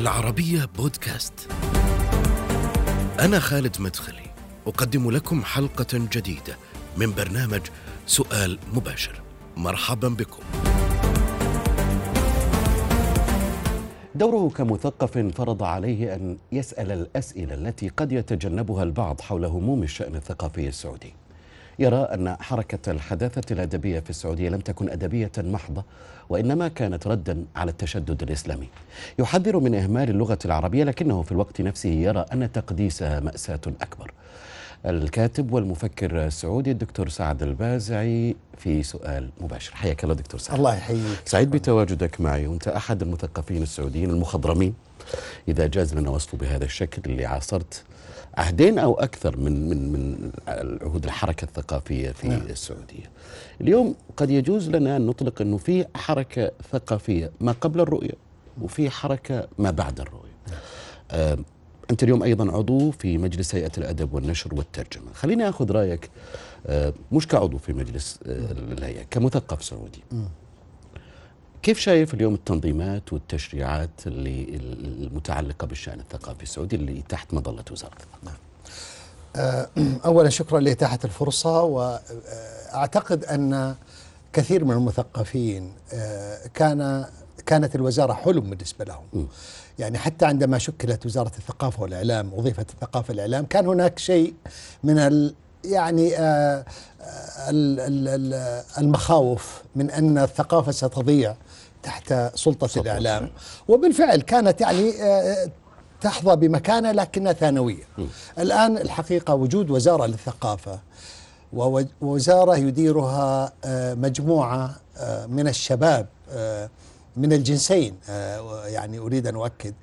العربية بودكاست. أنا خالد مدخلي، أقدم لكم حلقة جديدة من برنامج سؤال مباشر. مرحبا بكم. دوره كمثقف فرض عليه أن يسأل الأسئلة التي قد يتجنبها البعض حول هموم الشأن الثقافي السعودي. يرى أن حركة الحداثة الأدبية في السعودية لم تكن أدبية محضة وإنما كانت ردا على التشدد الإسلامي. يحذر من إهمال اللغة العربية لكنه في الوقت نفسه يرى أن تقديسها مأساة أكبر. الكاتب والمفكر السعودي الدكتور سعد البازعي في سؤال مباشر. حياك الله دكتور سعد. الله يحييك. سعيد بتواجدك معي. وأنت أحد المثقفين السعوديين المخضرمين. إذا جاز لنا وصفه بهذا الشكل اللي عاصرت عهدين أو أكثر من من من عهود الحركة الثقافية في نعم. السعودية. اليوم قد يجوز لنا أن نطلق أنه في حركة ثقافية ما قبل الرؤية وفي حركة ما بعد الرؤية. نعم. آه أنت اليوم أيضا عضو في مجلس هيئة الأدب والنشر والترجمة خليني أخذ رأيك آه، مش كعضو في مجلس آه، الهيئة كمثقف سعودي كيف شايف اليوم التنظيمات والتشريعات اللي المتعلقة بالشأن الثقافي السعودي اللي تحت مظلة وزارة الثقافة آه، أولا شكرا لإتاحة الفرصة وأعتقد أن كثير من المثقفين كان كانت الوزارة حلم بالنسبة لهم. م. يعني حتى عندما شكلت وزارة الثقافة والإعلام وظيفة الثقافة والإعلام كان هناك شيء من ال يعني آه المخاوف من أن الثقافة ستضيع تحت سلطة الإعلام. وبالفعل كانت يعني آه تحظى بمكانة لكنها ثانوية. الآن الحقيقة وجود وزارة للثقافة ووزارة يديرها آه مجموعة آه من الشباب آه من الجنسين آه، يعني أريد أن أؤكد.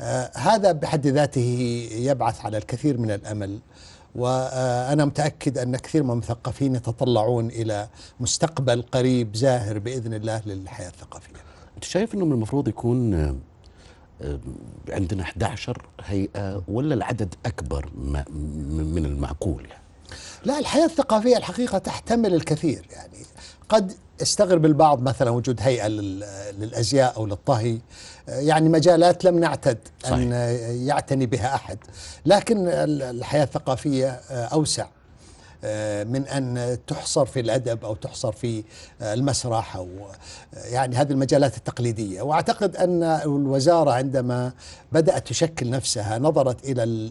آه، هذا بحد ذاته يبعث على الكثير من الأمل. وأنا متأكد أن كثير من المثقفين يتطلعون إلى مستقبل قريب زاهر بإذن الله للحياة الثقافية أنت شايف أنه من المفروض يكون آه، عندنا 11 هيئة ولا العدد أكبر من المعقول يعني؟ لا الحياة الثقافية الحقيقة تحتمل الكثير يعني قد استغرب البعض مثلا وجود هيئة للأزياء أو للطهي. يعني مجالات لم نعتد صحيح. أن يعتني بها أحد. لكن الحياة الثقافية أوسع آه، من أن تحصر في الأدب أو تحصر في المسرح أو آه، يعني هذه المجالات التقليدية. وأعتقد أن الوزارة عندما بدأت تشكل نفسها نظرت إلى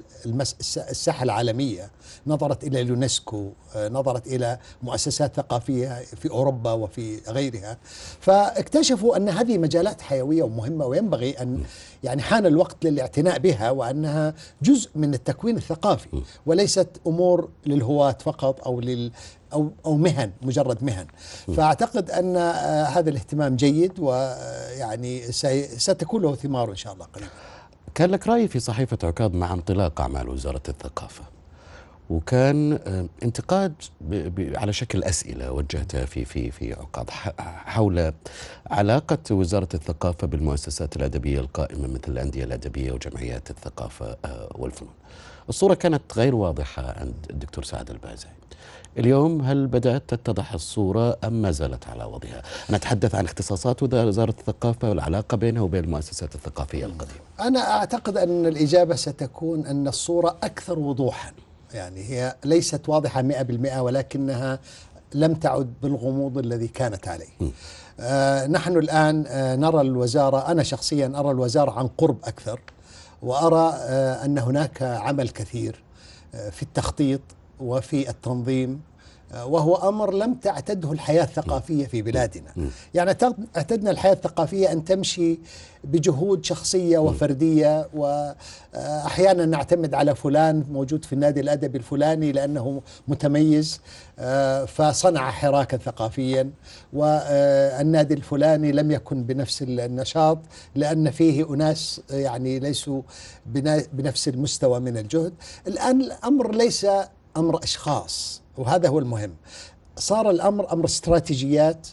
الساحة العالمية نظرت إلى اليونسكو نظرت إلى مؤسسات ثقافية في أوروبا وفي غيرها. فاكتشفوا أن هذه مجالات حيوية ومهمة وينبغي أن يعني حان الوقت للاعتناء بها وأنها جزء من التكوين الثقافي وليست أمور للهواة فقط أو لل أو أو مهن مجرد مهن. فأعتقد أن آه، هذا الاهتمام جيد ويعني ستكون له ثمار إن شاء الله قريبا. كان لك رأي في صحيفة عكاظ مع انطلاق أعمال وزارة الثقافة. وكان آه، انتقاد على شكل أسئلة وجهتها في في في عقاد حول علاقة وزارة الثقافة بالمؤسسات الأدبية القائمة مثل الأندية الأدبية وجمعيات الثقافة آه، والفنون. الصورة كانت غير واضحة عند الدكتور سعد البازعي. اليوم هل بدأت تتضح الصورة أم ما زالت على وضعها؟ أنا اتحدث عن اختصاصات وزارة الثقافة والعلاقة بينها وبين المؤسسات الثقافية القديمة. أنا أعتقد أن الإجابة ستكون أن الصورة أكثر وضوحا. يعني هي ليست واضحة مئة بالمئة ولكنها لم تعد بالغموض الذي كانت عليه. آه نحن الآن آه نرى الوزارة أنا شخصيا أرى الوزارة عن قرب أكثر وأرى آه أن هناك عمل كثير آه في التخطيط وفي التنظيم وهو أمر لم تعتده الحياة الثقافية في بلادنا. يعني اعتدنا الحياة الثقافية أن تمشي بجهود شخصية وفردية واحيانا نعتمد على فلان موجود في النادي الادبي الفلاني لأنه متميز آه، فصنع حراكا ثقافيا والنادي الفلاني لم يكن بنفس النشاط لأن فيه أناس يعني ليسوا بنفس المستوى من الجهد. الآن الأمر ليس أمر أشخاص وهذا هو المهم. صار الأمر أمر استراتيجيات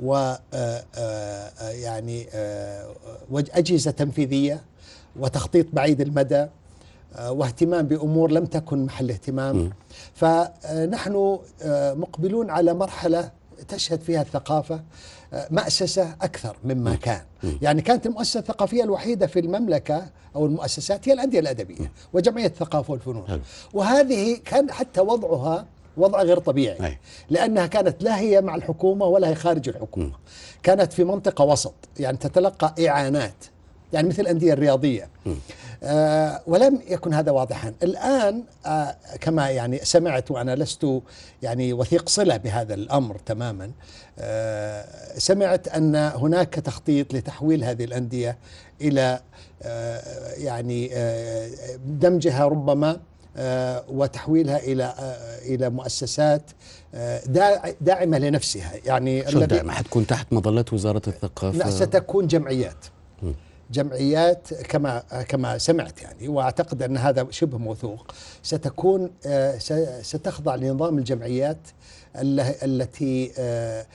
و آه، آه، آه، يعني أجهزة تنفيذية وتخطيط بعيد المدى واهتمام بأمور لم تكن محل اهتمام. فنحن مقبلون على مرحلة تشهد فيها الثقافة. آه، مأسسة أكثر مما كان. يعني كانت المؤسسة الثقافية الوحيدة في المملكة أو المؤسسات هي الأندية الأدبية وجمعية الثقافة والفنون. وهذه كان حتى وضعها وضع غير طبيعي أي. لأنها كانت لا هي مع الحكومة ولا هي خارج الحكومة. كانت في منطقة وسط يعني تتلقى إعانات. يعني مثل الأندية الرياضية. آه ولم يكن هذا واضحا. الآن آه كما يعني سمعت وأنا لست يعني وثيق صلة بهذا الأمر تماما آه سمعت أن هناك تخطيط لتحويل هذه الأندية إلى آه يعني آه دمجها ربما آه، وتحويلها إلى إلى مؤسسات داع- داعمة لنفسها. يعني شو دائما حتكون تحت مظلة وزارة الثقافة. لا ستكون جمعيات. جمعيات كما كما سمعت يعني وأعتقد أن هذا شبه موثوق. ستكون آه، ستخضع لنظام الجمعيات ال- التي آه،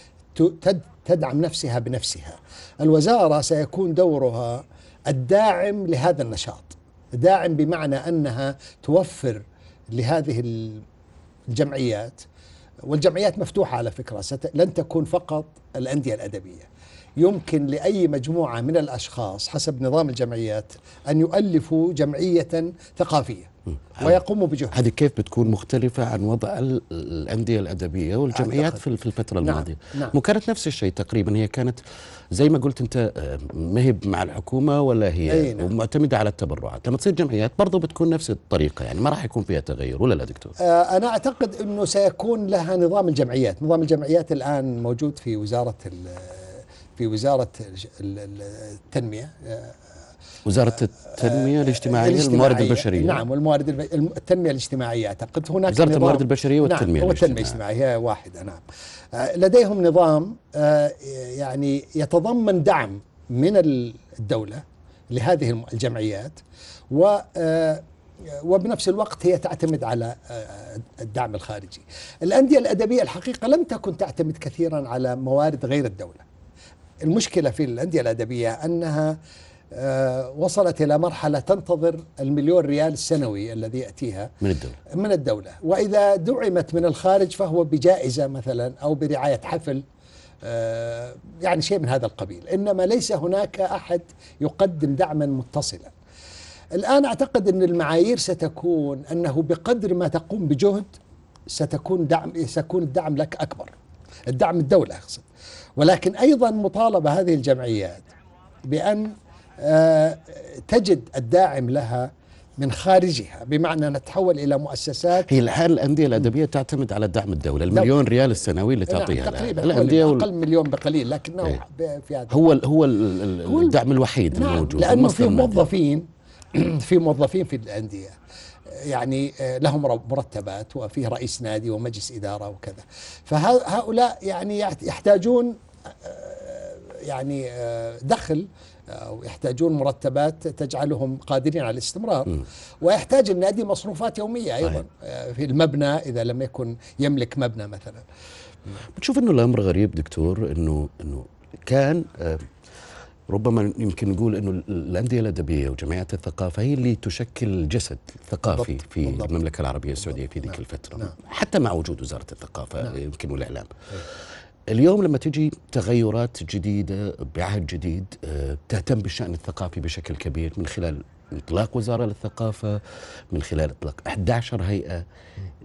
تدعم نفسها بنفسها. الوزارة سيكون دورها الداعم لهذا النشاط. داعم بمعنى أنها توفر لهذه ال- الجمعيات والجمعيات مفتوحة على فكرة ست... لن تكون فقط الأندية الأدبية. يمكن لأي مجموعة من الأشخاص حسب نظام الجمعيات أن يؤلفوا جمعية ثقافية ويقوموا بجهد هذه كيف بتكون مختلفة عن وضع ال- الأندية الأدبية والجمعيات. في الفترة نعم، الماضية نعم. مو كانت نفس الشيء تقريبا هي كانت زي ما قلت أنت آه، ما هي مع الحكومة ولا هي نعم. معتمدة على التبرعات لما تصير جمعيات برضو بتكون نفس الطريقة يعني ما راح يكون فيها تغير ولا لا دكتور آه، أنا أعتقد أنه سيكون لها نظام الجمعيات نظام الجمعيات الآن موجود في وزارة في وزارة الج- ال- ال- التنمية آه، وزارة التنمية الاجتماعية الموارد البشرية. نعم والموارد التنمية الاجتماعية أعتقد هناك وزارة نظام- الموارد البشرية والتنمية نعم والتنمية الاجتماعية. الاجتماعية هي واحدة نعم. آه، لديهم نظام آه، يعني يتضمن دعم من ال- الدولة لهذه الجمعيات و آه، وبنفس الوقت هي تعتمد على آه، الدعم الخارجي. الأندية الأدبية الحقيقة لم تكن تعتمد كثيرا على موارد غير الدولة. المشكلة في الأندية الأدبية أنها آه، وصلت إلى مرحلة تنتظر المليون ريال السنوي الذي يأتيها من الدولة. من الدولة. وإذا دعمت من الخارج فهو بجائزة مثلا أو برعاية حفل آه، يعني شيء من هذا القبيل. إنما ليس هناك أحد يقدم دعما متصلا. الآن أعتقد أن المعايير ستكون أنه بقدر ما تقوم بجهد ستكون دعم سيكون الدعم لك أكبر. الدعم الدولة أقصد. ولكن أيضا مطالبة هذه الجمعيات بأن آه، تجد الداعم لها من خارجها بمعنى أن تتحول إلى مؤسسات هي الحال الأندية الأدبية تعتمد على دعم الدولة المليون ريال السنوي اللي تعطيها نعم. تقريبا حوالي وال- أقل من مليون بقليل لكنه. ب- في هذا هو ال هو ال- ال- هو ال- الدعم الوحيد نعم الموجود لأنه في. موظفين في موظفين في الأندية يعني آه، لهم مرتبات وفيه رئيس نادي ومجلس إدارة وكذا فهؤلاء يعني يحت- يحتاجون يعني آه، دخل أو يحتاجون مرتبات تجعلهم قادرين على الاستمرار ويحتاج النادي مصروفات يومية أيضا صحيح. آه، في المبنى إذا لم يكن يملك مبنى مثلا بتشوف إنه الأمر غريب دكتور إنه إنه كان آه، ربما يمكن نقول إنه ال- الأندية الأدبية وجمعيات الثقافة هي اللي تشكل الجسد الثقافي بالضبط، في بالضبط. المملكة العربية السعودية في ذيك نعم، الفترة نعم. حتى مع وجود وزارة الثقافة نعم. يمكن والاعلام اليوم لما تجي تغيرات جديدة بعهد جديد آه، تهتم بالشأن الثقافي بشكل كبير من خلال إطلاق وزارة للثقافة من خلال إطلاق 11 هيئة.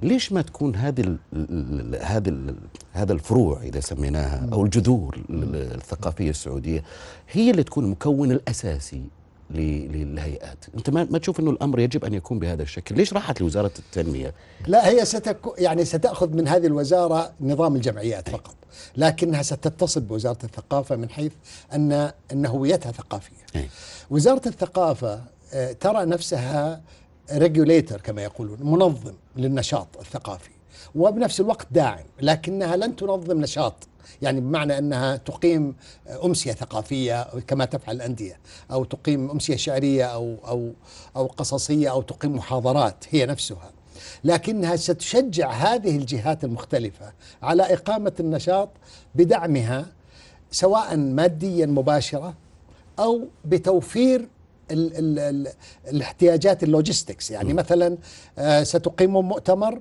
ليش ما تكون هذه ال- ال- هذا ال- هذا الفروع إذا سميناها أو الجذور ال- الثقافية السعودية هي اللي تكون المكون الأساسي ل- للهيئات. أنت ما, ما تشوف إنه الأمر يجب أن يكون بهذا الشكل. ليش راحت لوزارة التنمية؟ لا هي ستكو يعني ستأخذ من هذه الوزارة نظام الجمعيات فقط لكنها ستتصل بوزارة الثقافة من حيث أن أن هويتها ثقافية. أي. وزارة الثقافة آه، ترى نفسها ريجوليتر كما يقولون منظم للنشاط الثقافي وبنفس الوقت داعم لكنها لن تنظم نشاط يعني بمعنى أنها تقيم أمسية ثقافية كما تفعل الأندية أو تقيم أمسية شعرية أو أو أو قصصية أو تقيم محاضرات هي نفسها. لكنها ستشجع هذه الجهات المختلفة على إقامة النشاط بدعمها سواء ماديا مباشرة أو بتوفير ال ال ال الاحتياجات اللوجيستكس يعني مثلا آه، ستقيم مؤتمر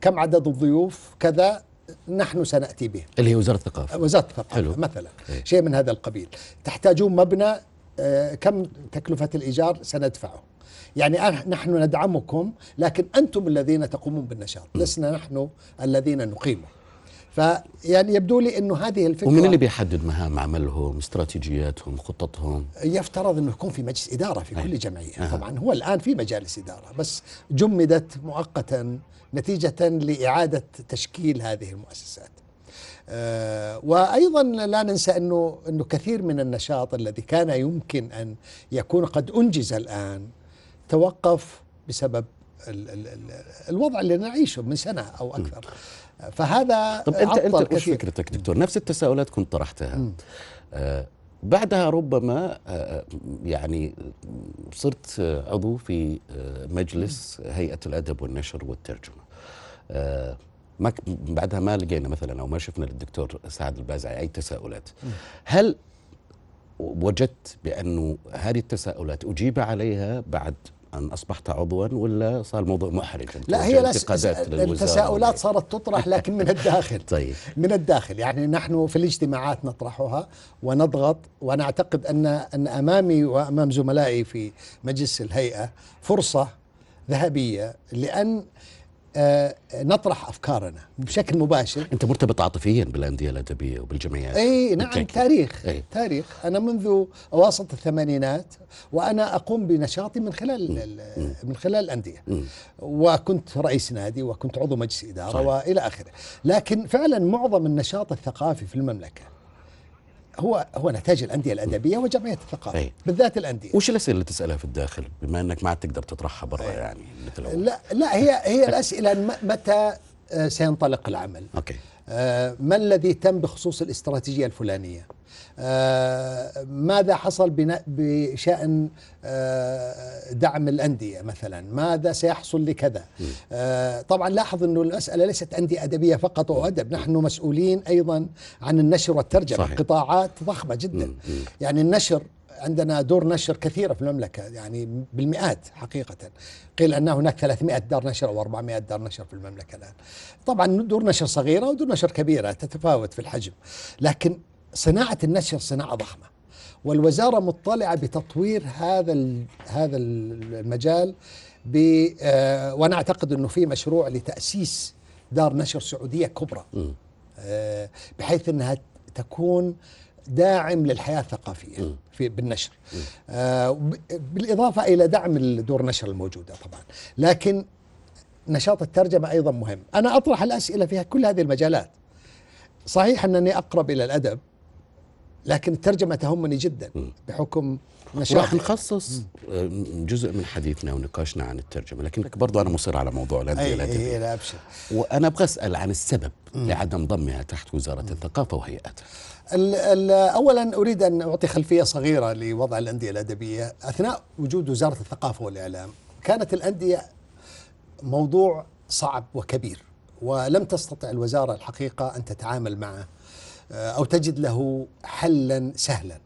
كم عدد الضيوف؟ كذا نحن سنأتي به. اللي هي وزارة الثقافة. وزارة الثقافة حلو. مثلا إيه. شيء من هذا القبيل. تحتاجون مبنى آه، كم تكلفة الإيجار سندفعه. يعني أنا- نحن ندعمكم لكن أنتم الذين تقومون بالنشاط. لسنا نحن الذين نقيمه. فيعني يبدو لي إنه هذه الفكرة ومن اللي بيحدد مهام عملهم استراتيجياتهم خططهم يفترض إنه يكون في مجلس إدارة في. كل جمعية. طبعا هو الآن في مجالس إدارة بس جمدت مؤقتا نتيجة لإعادة تشكيل هذه المؤسسات آه، وأيضا لا ننسى إنه إنه كثير من النشاط الذي كان يمكن أن يكون قد أنجز الآن توقف بسبب ال ال ال الوضع اللي نعيشه من سنة أو أكثر. فهذا طب انت أنت وش. فكرتك دكتور؟ نفس التساؤلات كنت طرحتها. آه بعدها ربما آه يعني صرت آه، عضو في آه مجلس هيئة الأدب والنشر والترجمة. آه ما بعدها ما لقينا مثلا أو ما شفنا للدكتور سعد البازعي أي تساؤلات. هل وجدت بأنه هذه التساؤلات أجيب عليها بعد أن أصبحت عضوا ولا صار الموضوع محرج؟ أن لا هي التساؤلات صارت تطرح لكن من الداخل. طيب. من الداخل. يعني نحن في الاجتماعات نطرحها ونضغط وأنا اعتقد أن أن أمامي وأمام زملائي في مجلس الهيئة فرصة ذهبية لأن آه، نطرح أفكارنا بشكل مباشر أنت مرتبط عاطفيا بالأندية الأدبية وبالجمعيات إي نعم بالتأكيد. تاريخ أي. تاريخ أنا منذ اواسط الثمانينات وأنا أقوم بنشاطي من خلال ال- من خلال الأندية مم. وكنت رئيس نادي وكنت عضو مجلس إدارة صحيح. وإلى آخره لكن فعلا معظم النشاط الثقافي في المملكة هو هو نتاج الأندية الأدبية وجمعية الثقافة أي. بالذات الأندية. وش الأسئلة اللي تسألها في الداخل؟ بما إنك ما عاد تقدر تطرحها برا يعني مثل أول. لا لا هي هي الأسئلة متى آه، سينطلق العمل؟ أوكي. آه، ما الذي تم بخصوص الاستراتيجية الفلانية؟ آه، ماذا حصل بشأن آه، دعم الأندية مثلا؟ ماذا سيحصل لكذا؟ آه، طبعا لاحظ أنه المسألة ليست أندية أدبية فقط وأدب نحن مسؤولين أيضا عن النشر والترجمة. صحيح. قطاعات ضخمة جدا. يعني النشر عندنا دور نشر كثيرة في المملكة يعني بالمئات حقيقة. قيل أن هناك 300 دار نشر أو 400 دار نشر في المملكة الآن. طبعا دور نشر صغيرة ودور نشر كبيرة تتفاوت في الحجم. لكن صناعة النشر صناعة ضخمة والوزارة مطلعة بتطوير هذا ال- هذا المجال ب آه، وأنا أعتقد إنه في مشروع لتأسيس دار نشر سعودية كبرى. آه، بحيث إنها تكون داعم للحياة الثقافية في بالنشر. آه، بالإضافة إلى دعم الدور النشر الموجودة طبعا. لكن نشاط الترجمة أيضا مهم. أنا أطرح الأسئلة في كل هذه المجالات. صحيح أنني أقرب إلى الأدب لكن الترجمة تهمني جدا بحكم راح نشاطي نخصص آه، جزء من حديثنا ونقاشنا عن الترجمة لكن برضو أنا مصر على موضوع الانديه اي الادبيه اي لا أبشر. وأنا أبغى أسأل عن السبب. لعدم ضمها تحت وزارة الثقافة وهيئتها. اولا أريد أن أعطي خلفية صغيرة لوضع الأندية الأدبية. أثناء وجود وزارة الثقافة والإعلام كانت الأندية موضوع صعب وكبير ولم تستطع الوزارة الحقيقة أن تتعامل معه آه، أو تجد له حلا سهلا.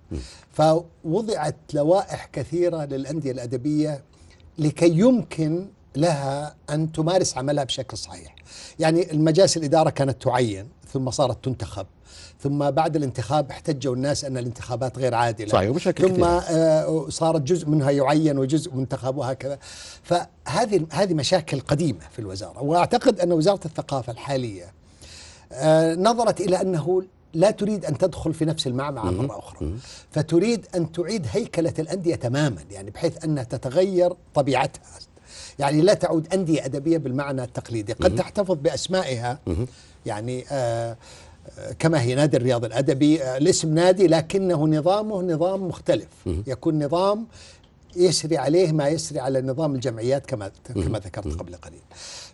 فوضعت لوائح كثيرة للأندية الأدبية لكي يمكن لها أن تمارس عملها بشكل صحيح. يعني المجالس الإدارة كانت تعين ثم صارت تنتخب ثم بعد الانتخاب احتجوا الناس أن الانتخابات غير عادلة. صحيح، وبشكل ثم كثير. آه، صارت جزء منها يعين وجزء منتخب وهكذا. فهذه هذه مشاكل قديمة في الوزارة وأعتقد أن وزارة الثقافة الحالية آه، نظرت إلى أنه لا تريد أن تدخل في نفس المعمعة مرة أخرى. فتريد أن تعيد هيكلة الأندية تماما يعني بحيث أنها تتغير طبيعتها. يعني لا تعود أندية أدبية بالمعنى التقليدي. قد تحتفظ بأسمائها. يعني آه آه، كما هي نادي الرياض الأدبي آه، الاسم نادي لكنه نظامه نظام مختلف. يكون نظام يسري عليه ما يسري على نظام الجمعيات كما كما ذكرت قبل قليل.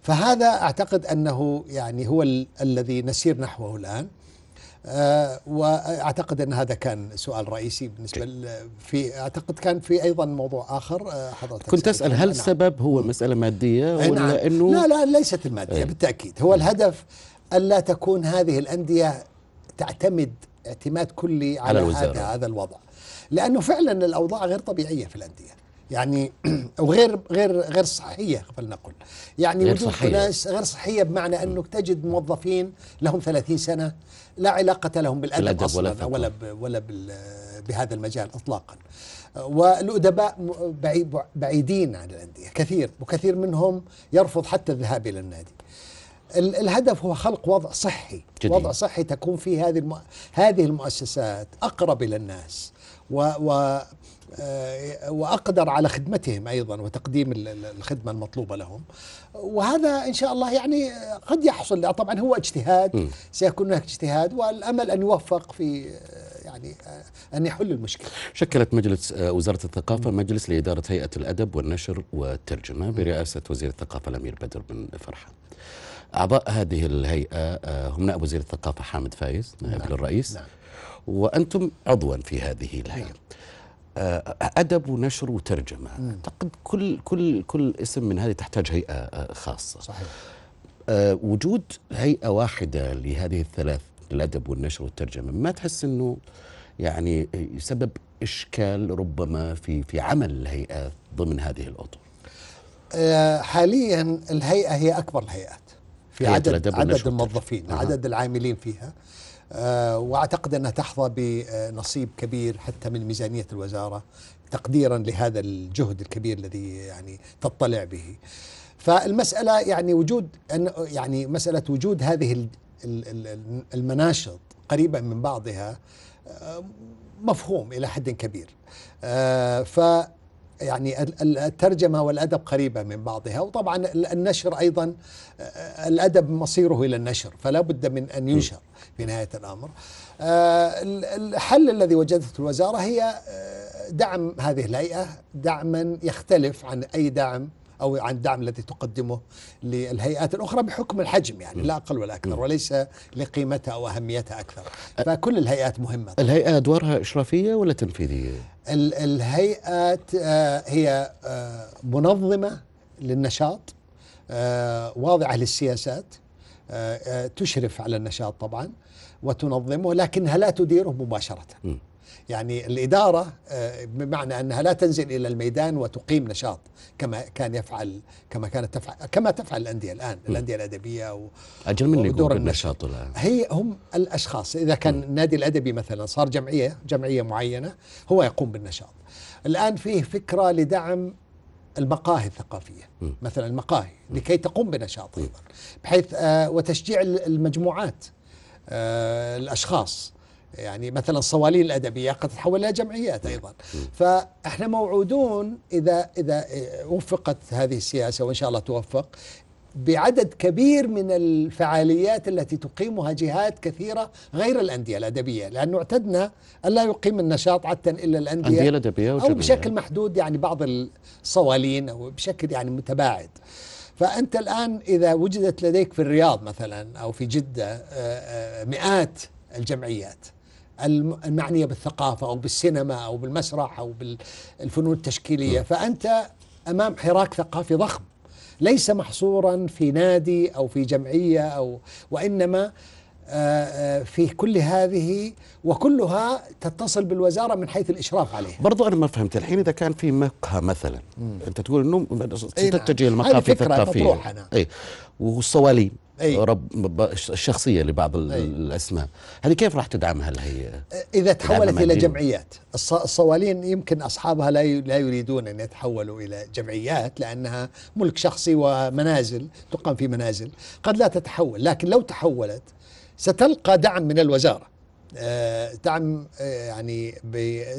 فهذا أعتقد أنه يعني هو ال- الذي نسير نحوه الآن. وأعتقد أن هذا كان سؤال رئيسي بالنسبة في أعتقد كان في أيضا موضوع آخر آه، حضرتك كنت أسأل. هل نعم. السبب هو مسألة مادية نعم. ولا انه لا لا ليست المادية أي. بالتأكيد هو الهدف الا تكون هذه الأندية تعتمد اعتماد كلي على, على هذا الوضع لأنه فعلا الأوضاع غير طبيعية في الأندية يعني وغير غير غير صحية فلنقل يعني غير وجود صحية. ناس غير صحية بمعنى أنك تجد موظفين لهم 30 سنة لا علاقة لهم بالأدب, ولا أصلا. ولا ب- ولا بال بهذا المجال اطلاقا والأدباء بعيدين عن الأندية كثير وكثير منهم يرفض حتى الذهاب إلى النادي ال- الهدف هو خلق وضع صحي جديد. وضع صحي تكون فيه هذه. هذه المؤسسات أقرب إلى الناس و, و... آه، وأقدر على خدمتهم أيضا وتقديم ال- ال- الخدمة المطلوبة لهم وهذا إن شاء الله يعني قد يحصل طبعا هو اجتهاد م. سيكون هناك اجتهاد والأمل أن يوفق في آه، يعني آه، أن يحل المشكلة شكلت مجلس وزارة الثقافة مجلس لإدارة هيئة الأدب والنشر والترجمة برئاسة وزير الثقافة الأمير بدر بن فرحة أعضاء هذه الهيئة آه، هم نائب وزير الثقافة حامد فايز نائب نعم. للرئيس نعم. وأنتم عضوا في هذه الهيئة نعم. آه، أدب ونشر وترجمة. أعتقد كل كل كل اسم من هذه تحتاج هيئة آه، خاصة. صحيح. آه، وجود هيئة واحدة لهذه الثلاث الأدب والنشر والترجمة ما تحس أنه يعني يسبب إشكال ربما في في عمل الهيئة ضمن هذه الأطر؟ آه، حاليا الهيئة هي أكبر الهيئات في عدد عدد الموظفين. عدد العاملين فيها. واعتقد أنها تحظى بنصيب كبير حتى من ميزانية الوزارة تقديرا لهذا الجهد الكبير الذي يعني تطلع به. فالمسألة يعني وجود أن يعني مسألة وجود هذه ال- ال- ال- المناشط قريبه من بعضها آه، مفهوم إلى حد كبير. آه، ف يعني ال- ال- الترجمة والأدب قريبة من بعضها وطبعا ال- النشر أيضا آه، الأدب مصيره إلى النشر فلا بد من أن ينشر في نهاية الأمر. آه، ال- الحل الذي وجدته الوزارة هي آه، دعم هذه الهيئة دعما يختلف عن أي دعم أو عن الدعم الذي تقدمه للهيئات الأخرى بحكم الحجم يعني لا أقل ولا أكثر وليس لقيمتها أو أهميتها أكثر. فكل الهيئات مهمة. الهيئة أدوارها إشرافية ولا تنفيذية؟ ال- الهيئات آه، هي آه، منظمة للنشاط آه، واضعة للسياسات تشرف على النشاط طبعا وتنظمه لكنها لا تديره مباشرة. م. يعني الإدارة آه، بمعنى أنها لا تنزل إلى الميدان وتقيم نشاط كما كان يفعل كما كانت تفعل كما تفعل الأندية الآن الأندية الأدبية و أجل من يقوم. بالنشاط الآن؟ هي هم الأشخاص. إذا كان النادي الأدبي مثلا صار جمعية جمعية معينة هو يقوم بالنشاط. الآن فيه فكرة لدعم المقاهي الثقافية. م. مثلا المقاهي لكي تقوم بنشاط أيضا. بحيث آه وتشجيع المجموعات آه الأشخاص. يعني مثلا الصوالين الأدبية قد تتحول إلى جمعيات أيضا. فإحنا موعودون إذا إذا وفقت هذه السياسة وإن شاء الله توفق بعدد كبير من الفعاليات التي تقيمها جهات كثيرة غير الأندية الأدبية لأنه اعتدنا الا يقيم النشاط عادة إلا الأندية. أندية الأدبية أو والجمعيات. بشكل محدود يعني بعض الصوالين أو بشكل يعني متباعد. فأنت الآن إذا وجدت لديك في الرياض مثلا أو في جدة آه، آه، مئات الجمعيات الم- المعنيه بالثقافة أو بالسينما أو بالمسرح أو بالفنون التشكيلية. فأنت أمام حراك ثقافي ضخم. ليس محصورا في نادي أو في جمعية أو وإنما آه، آه، في كل هذه وكلها تتصل بالوزارة من حيث الإشراف عليها. برضو أنا ما فهمت. الحين إذا كان في مقهى مثلا أنت تقول أنه نعم. تتجه الثقافية مطروحة، نعم. أي والصوالين أي. رب الشخصية لبعض أي. الأسماء هذه كيف راح تدعمها الهيئة؟ إذا تحولت مادي. جمعيات الص- الصوالين يمكن أصحابها لا لا يريدون أن يتحولوا إلى جمعيات لأنها ملك شخصي ومنازل تقام في منازل قد لا تتحول لكن لو تحولت ستلقى دعم من الوزارة آه، دعم آه، يعني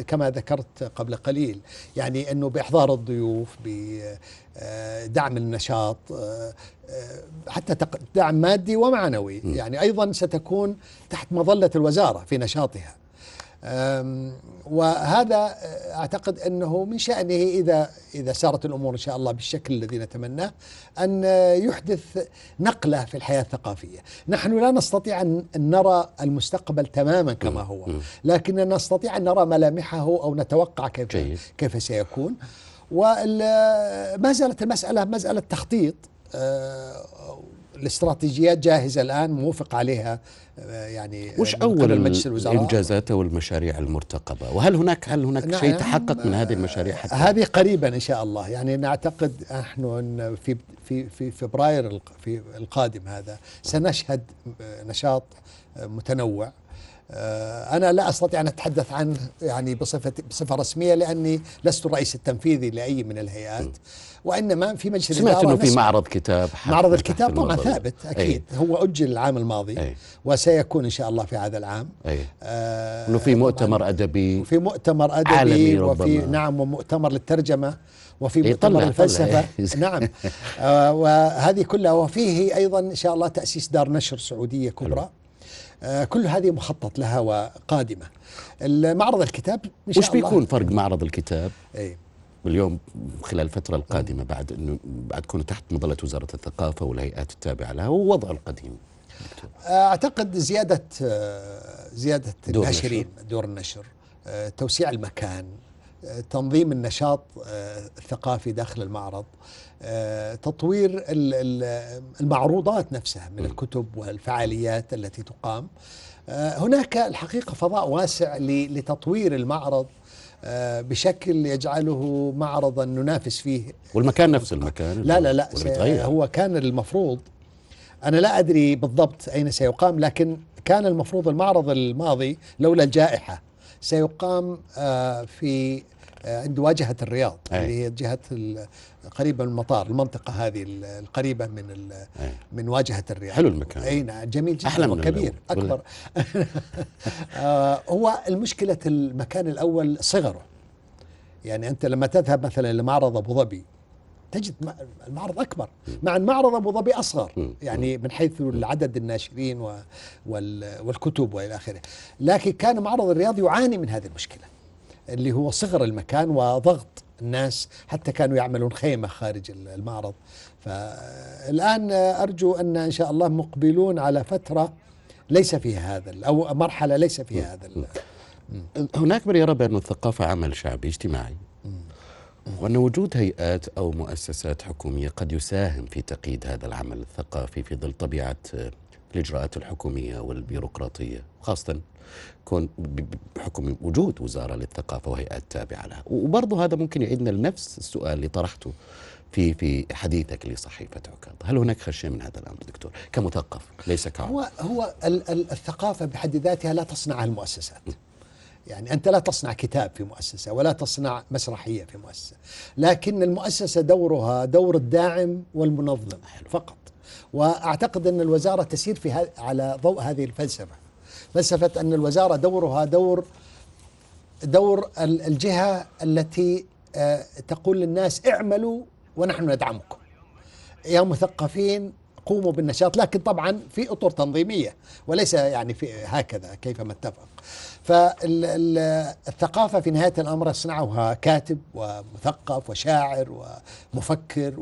كما ذكرت قبل قليل يعني إنه بإحضار الضيوف بدعم النشاط آه، آه، حتى دعم مادي ومعنوي. يعني أيضا ستكون تحت مظلة الوزارة في نشاطها. وهذا أه، أعتقد أنه من شأنه إذا إذا سارت الأمور إن شاء الله بالشكل الذي نتمناه أن يحدث نقلة في الحياة الثقافية، نحن لا نستطيع أن أن نرى المستقبل تماما كما هو، لكننا نستطيع أن نرى ملامحه أو نتوقع كيف. كيف سيكون. وما زالت المسألة مسألة تخطيط. الاستراتيجيات جاهزة الآن موافق عليها آه، يعني وش من أول مجلس الوزراء؟ الانجازات والمشاريع المرتقبة؟ وهل هناك هل هناك نعم. شيء تحقق من هذه المشاريع حتى؟ هذه قريبا إن شاء الله. يعني نعتقد نحن إن في في في فبراير في القادم هذا سنشهد آه، نشاط آه، متنوع. آه، أنا لا أستطيع أن أتحدث عنه يعني بصفة بصفة رسمية لأني لست الرئيس التنفيذي لأي من الهيئات. وإنما في مجلس سمعت إنه في معرض كتاب معرض الكتاب طبعا. ثابت أكيد. هو أجل العام الماضي أي. وسيكون إن شاء الله في هذا العام. آه، إنه في مؤتمر أدبي وفي مؤتمر أدبي عالمي وفي ربما. نعم ومؤتمر للترجمة وفي إيه، مؤتمر الفلسفه. نعم. آه وهذه كلها وفيه أيضا إن شاء الله تأسيس دار نشر سعودية كبرى. آه كل هذه مخطط لها وقادمة. معرض الكتاب إن شاء وش الله بيكون فرق معرض الكتاب؟ أي. اليوم خلال الفترة القادمة بعد إنه بعد كونه تحت مظلة وزارة الثقافة والهيئات التابعة لها ووضعه القديم. أعتقد زيادة آه، زيادة دور الناشرين دور النشر آه، توسيع المكان آه، تنظيم النشاط آه، الثقافي داخل المعرض آه، تطوير ال- ال- المعروضات نفسها من الكتب والفعاليات التي تقام. آه، هناك الحقيقة فضاء واسع لتطوير المعرض. آه، بشكل يجعله معرضا ننافس فيه. والمكان نفس المكان. لا لا لا هو كان المفروض أنا لا أدري بالضبط أين سيقام لكن كان المفروض المعرض الماضي لولا الجائحة. سيقام آه، في آه، عند واجهة الرياض أي. اللي هي جهة ال- قريبة من المطار المنطقة هذه ال- القريبة من. من واجهة الرياض حلو المكان. أي نعم جميل جدا أحلى من وكبير. أكبر آه، هو المشكلة المكان الأول صغره يعني أنت لما تذهب مثلا لمعرض أبو ظبي تجد المعرض أكبر مع أن معرض أبو ظبي أصغر مم. يعني من حيث عدد الناشرين والكتب وإلى آخره لكن كان معرض الرياض يعاني من هذه المشكلة اللي هو صغر المكان وضغط الناس حتى كانوا يعملون خيمة خارج ال- المعرض. فالآن أرجو أن إن شاء الله مقبلون على فترة ليس فيها هذا أو مرحلة ليس فيها هذا هناك من يرى بأن الثقافة عمل شعبي اجتماعي. وأن وجود هيئات أو مؤسسات حكومية قد يساهم في تقييد هذا العمل الثقافي في ظل طبيعة الإجراءات الحكومية والبيروقراطية خاصة كون بحكم وجود وزارة للثقافة وهيئات تابعة لها. وبرضه هذا ممكن يعيدنا لنفس السؤال اللي طرحته في في حديثك لصحيفة عكاظ. هل هناك خشية من هذا الأمر دكتور؟ كمثقف ليس كعضو هو هو ال- ال- الثقافة بحد ذاتها لا تصنعها المؤسسات. يعني أنت لا تصنع كتاب في مؤسسة ولا تصنع مسرحية في مؤسسة. لكن المؤسسة دورها دور الداعم والمنظم فقط. وأعتقد أن الوزارة تسير في على ضوء هذه الفلسفة. فلسفة أن الوزارة دورها دور دور ال- الجهة التي آه، تقول للناس اعملوا ونحن ندعمكم. يا مثقفين قوموا بالنشاط لكن طبعا في أطر تنظيمية وليس يعني في هكذا كيفما اتفق. فالثقافه في نهاية الأمر يصنعها كاتب ومثقف وشاعر ومفكر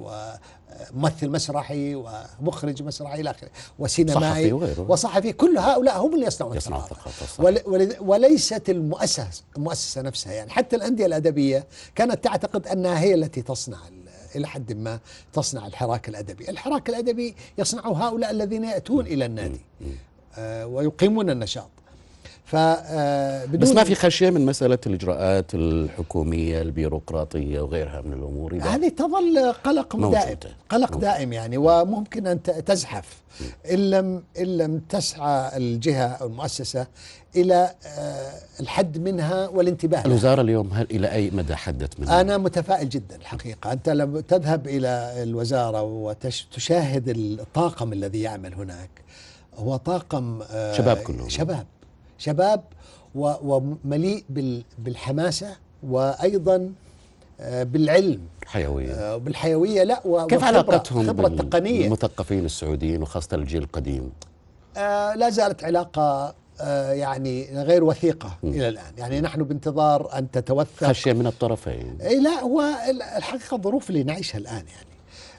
وممثل مسرحي ومخرج مسرحي إلى آخره وسينمائي صحفي وغيره. وصحفي كل هؤلاء هم اللي يصنعون يصنعون الثقافة وليست المؤسسة المؤسسة نفسها يعني حتى الأندية الأدبية كانت تعتقد أنها هي التي تصنع ال- إلى حد ما تصنع الحراك الأدبي، الحراك الأدبي يصنعه هؤلاء الذين يأتون إلى النادي. آه ويقيمون النشاط. آه، بس ما في خشية من مسألة الإجراءات الحكومية البيروقراطية وغيرها من إذا هذه تظل قلق موجودة. دائم قلق موجودة. دائم يعني وممكن أن تزحف إن لم إن لم تسعى الجهة أو المؤسسة إلى آه، الحد منها والانتباه لها. الوزارة اليوم هل إلى أي مدى حدت من أنا متفائل جدا الحقيقة أنت لما تذهب إلى الوزارة وتشاهد الطاقم الذي يعمل هناك هو طاقم آه، شباب كلهم. شباب شباب ومليء بال- بالحماسة وأيضا آه، بالعلم. حيوية. آه، وبالحيوية لا و- كيف علاقتهم خبرة بال- تقنية. بالمثقفين السعوديين وخاصة الجيل القديم؟ آه، لا زالت علاقة آه، يعني غير وثيقة إلى الآن. يعني نحن بانتظار أن تتوثق. خشية من الطرفين. اي لا هو ال- الحقيقة الظروف اللي نعيشها الآن يعني.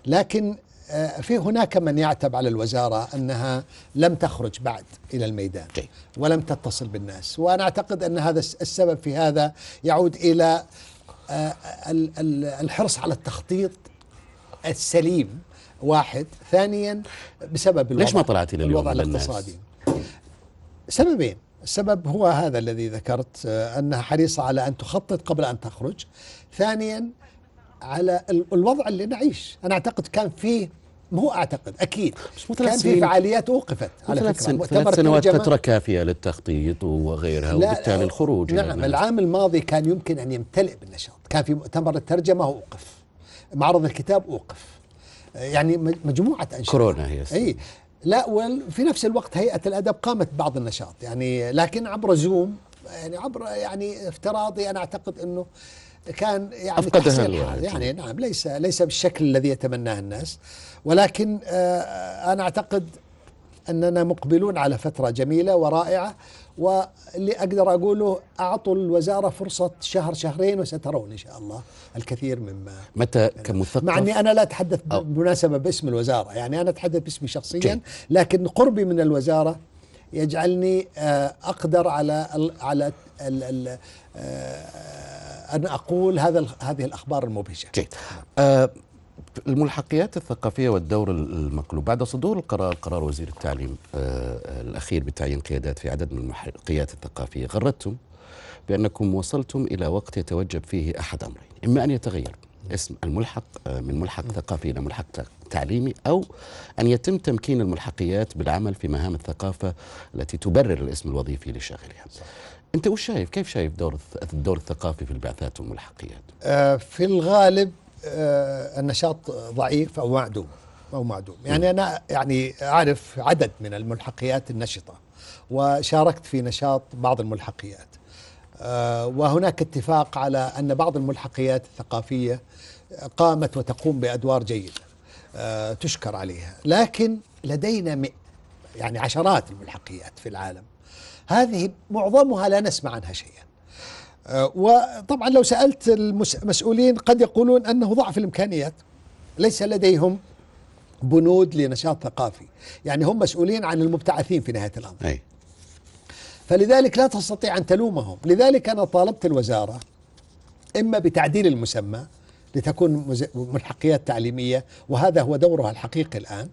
لكن في هناك من يعتب على الوزارة أنها لم تخرج بعد إلى الميدان. ولم تتصل بالناس. وأنا أعتقد أن هذا الس- السبب في هذا يعود إلى آه، ال- ال- الحرص على التخطيط السليم واحد. ثانيا بسبب الوضع ليش ما طلعتي لليوم الوضع؟ الاقتصادي. سببين. السبب هو هذا الذي ذكرت آه، أنها حريصة على أن تخطط قبل أن تخرج. ثانيا على ال- الوضع اللي نعيش. أنا أعتقد كان فيه مو أعتقد أكيد. كان في. فعاليات اوقفت على فكرة. سن... ثلاث سنوات فترة كافية للتخطيط وغيرها وبالتالي الخروج نعم الناس. العام الماضي كان يمكن أن يمتلئ بالنشاط. كان في مؤتمر الترجمة اوقف معرض الكتاب اوقف يعني مجموعة أنشطة. كورونا هي. إي. لا وفي نفس الوقت هيئة الأدب قامت بعض النشاط. يعني لكن عبر زوم يعني عبر يعني افتراضي أنا أعتقد إنه كان يعني أفقدها. يعني نعم ليس ليس بالشكل الذي يتمناه الناس ولكن آه، أنا أعتقد أننا مقبلون على فترة جميلة ورائعة واللي أقدر أقوله أعطوا الوزارة فرصة شهر شهرين وسترون إن شاء الله الكثير مما متى كمثقف مع أني أنا لا أتحدث أو. بالمناسبه باسم الوزارة يعني أنا أتحدث باسمي شخصيا. لكن قربي من الوزارة يجعلني آه، أقدر على ال على أن أقول هذا هذه الأخبار المبهجة. جيد. آه الملحقيات الثقافية والدور المقلوب. بعد صدور القرار قرار وزير التعليم آه الأخير بتعيين قيادات في عدد من الملحقيات الثقافية غردتم بأنكم وصلتم إلى وقت يتوجب فيه أحد أمرين. إما أن يتغير اسم الملحق آه من ملحق ثقافي إلى ملحق تعليمي أو أن يتم تمكين الملحقيات بالعمل في مهام الثقافة التي تبرر الاسم الوظيفي لشاغلها. أنت وش شايف؟ كيف شايف دور الدور الثقافي في البعثات والملحقيات؟ آه، في الغالب آه، النشاط ضعيف أو معدوم أو معدوم. يعني أنا يعني أعرف عدد من الملحقيات النشطة وشاركت في نشاط بعض الملحقيات. آه، وهناك اتفاق على أن بعض الملحقيات الثقافية قامت وتقوم بأدوار جيدة تشكر عليها. لكن لدينا يعني عشرات الملحقيات في العالم. هذه معظمها لا نسمع عنها شيئا. آه، وطبعا لو سألت المسؤولين قد يقولون أنه ضعف الإمكانيات ليس لديهم بنود لنشاط ثقافي. يعني هم مسؤولين عن المبتعثين في نهاية الأمر. أي. فلذلك لا تستطيع أن تلومهم. لذلك أنا طالبت الوزارة إما بتعديل المسمى لتكون ملحقيات تعليمية وهذا هو دورها الحقيقي الآن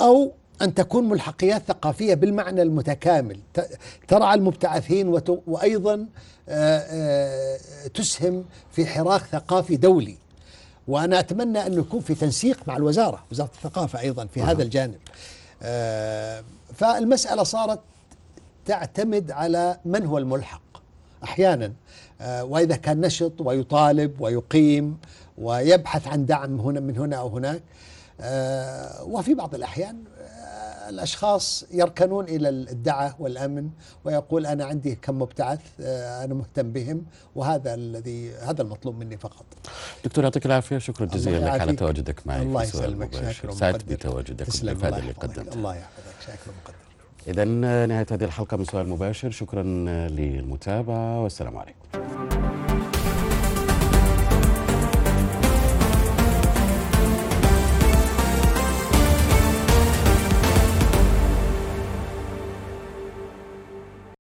أو أن تكون ملحقيات ثقافية بالمعنى المتكامل. ترعى المبتعثين وأيضا آه، آه، تسهم في حراك ثقافي دولي. وأنا أتمنى انه يكون في تنسيق مع الوزارة وزارة الثقافة أيضا في هذا الجانب. آه، فالمسألة صارت تعتمد على من هو الملحق أحيانا. آه، وإذا كان نشط ويطالب ويقيم ويبحث عن دعم هنا من هنا أو هناك. وفي بعض الأحيان آه، الأشخاص يركنون إلى الدعة والأمن ويقول أنا عندي كم مبتعث آه، أنا مهتم بهم وهذا الذي هذا المطلوب مني فقط. دكتور يعطيك العافية. شكرا جزيلا لك على. تواجدك معي الله يسلمك. شاكر سعدت. بتواجدك الله اللي يحفظك. قدمتها. الله يحفظك. شاكر ومقدر اذا نهاية هذه الحلقة من سؤال مباشر. شكرا للمتابعة. والسلام عليكم.